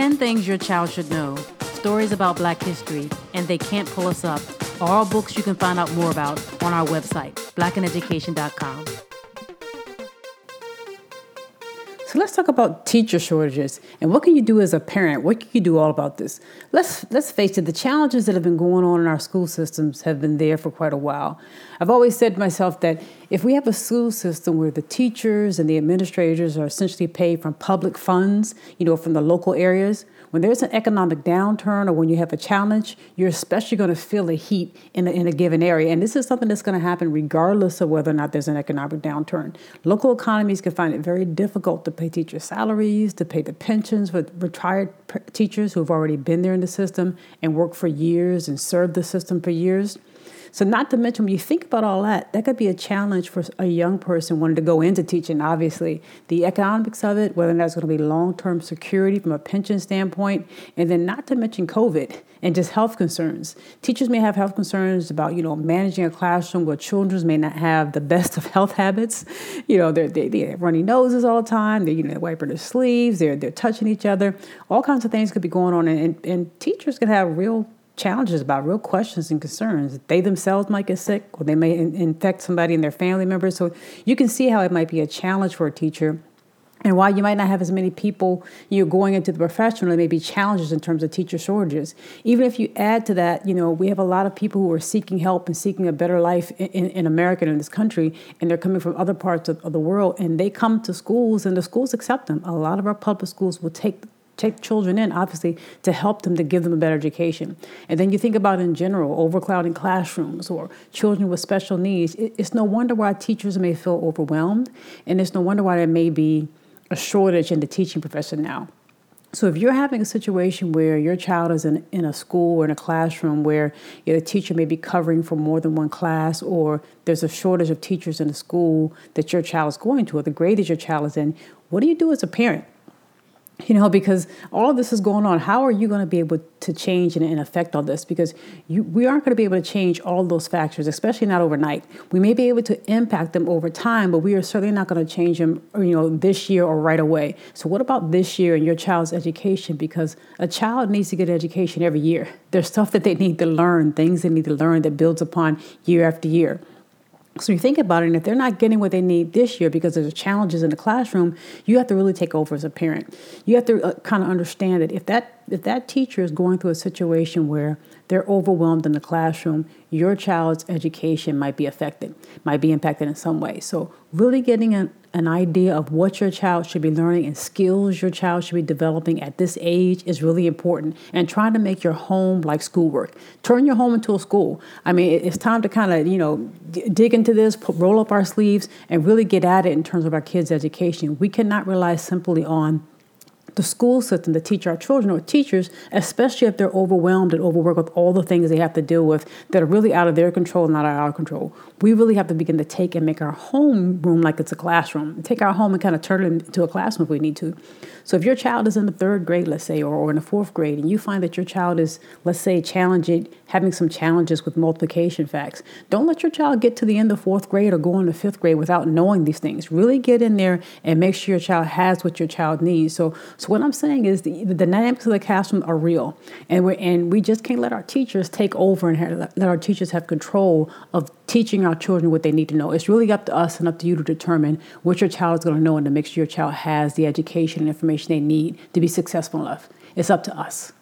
10 Things Your Child Should Know, Stories About Black History, and They Can't Pull Us Up are all books you can find out more about on our website, blackineducation.com. So let's talk about teacher shortages and what can you do as a parent? What can you do all about this? Let's let's face it, the challenges that have been going on in our school systems have been there for quite a while. I've always said to myself that if we have a school system where the teachers and the administrators are essentially paid from public funds, you know, from the local areas, when there's an economic downturn or when you have a challenge, you're especially going to feel the heat in a, in a given area. And this is something that's going to happen regardless of whether or not there's an economic downturn. Local economies can find it very difficult to pay teacher salaries, to pay the pensions for retired teachers who have already been there in the system and worked for years and served the system for years. So, not to mention, when you think about all that, that could be a challenge for a young person wanting to go into teaching. Obviously, the economics of it, whether that's going to be long term security from a pension standpoint, and then not to mention COVID and just health concerns. Teachers may have health concerns about, you know, managing a classroom where children may not have the best of health habits. You know, they're, they, they have runny noses all the time. They're, you know, they're wiping their sleeves. They're, they're touching each other. All kinds of things could be going on. And, and, and teachers could have real challenges about real questions and concerns. They themselves might get sick, or they may in- infect somebody in their family members. So you can see how it might be a challenge for a teacher. And while you might not have as many people you know, going into the profession, there may be challenges in terms of teacher shortages. Even if you add to that, you know, we have a lot of people who are seeking help and seeking a better life in, in, America and in this country, and they're coming from other parts of, of the world, and they come to schools, and the schools accept them. A lot of our public schools will take take children in, obviously, to help them to give them a better education. And then you think about in general, overcrowding classrooms or children with special needs. It's no wonder why teachers may feel overwhelmed, and it's no wonder why there may be a shortage in the teaching profession now. So if you're having a situation where your child is in, in a school or in a classroom where you know, the teacher may be covering for more than one class or there's a shortage of teachers in the school that your child is going to or the grade that your child is in, what do you do as a parent? You know because all of this is going on how are you going to be able to change and, and affect all this? Because you, we aren't going to be able to change all those factors especially not overnight. We may be able to impact them over time but we are certainly not going to change them you know this year or right away. So what about this year and your child's education? Because a child needs to get education every year. There's stuff that they need to learn things they need to learn that builds upon year after year so you think about it, and if they're not getting what they need this year because there's challenges in the classroom, you have to really take over as a parent. You have to uh, kind of understand that if that if that teacher is going through a situation where they're overwhelmed in the classroom, your child's education might be affected, might be impacted in some way. So, really getting an, an idea of what your child should be learning and skills your child should be developing at this age is really important. And trying to make your home like schoolwork. Turn your home into a school. I mean, it's time to kind of, you know, dig into this, roll up our sleeves, and really get at it in terms of our kids' education. We cannot rely simply on the school system to teach our children or teachers, especially if they're overwhelmed and overworked with all the things they have to deal with that are really out of their control, not out of our control. We really have to begin to take and make our home room like it's a classroom. Take our home and kind of turn it into a classroom if we need to. So if your child is in the third grade, let's say, or, or in the fourth grade, and you find that your child is, let's say, challenging, having some challenges with multiplication facts, don't let your child get to the end of fourth grade or go into fifth grade without knowing these things. Really get in there and make sure your child has what your child needs. So, so what I'm saying is the, the dynamics of the classroom are real, and we and we just can't let our teachers take over and have, let our teachers have control of teaching our children what they need to know. It's really up to us and up to you to determine what your child is going to know and to make sure your child has the education and information they need to be successful enough. It's up to us.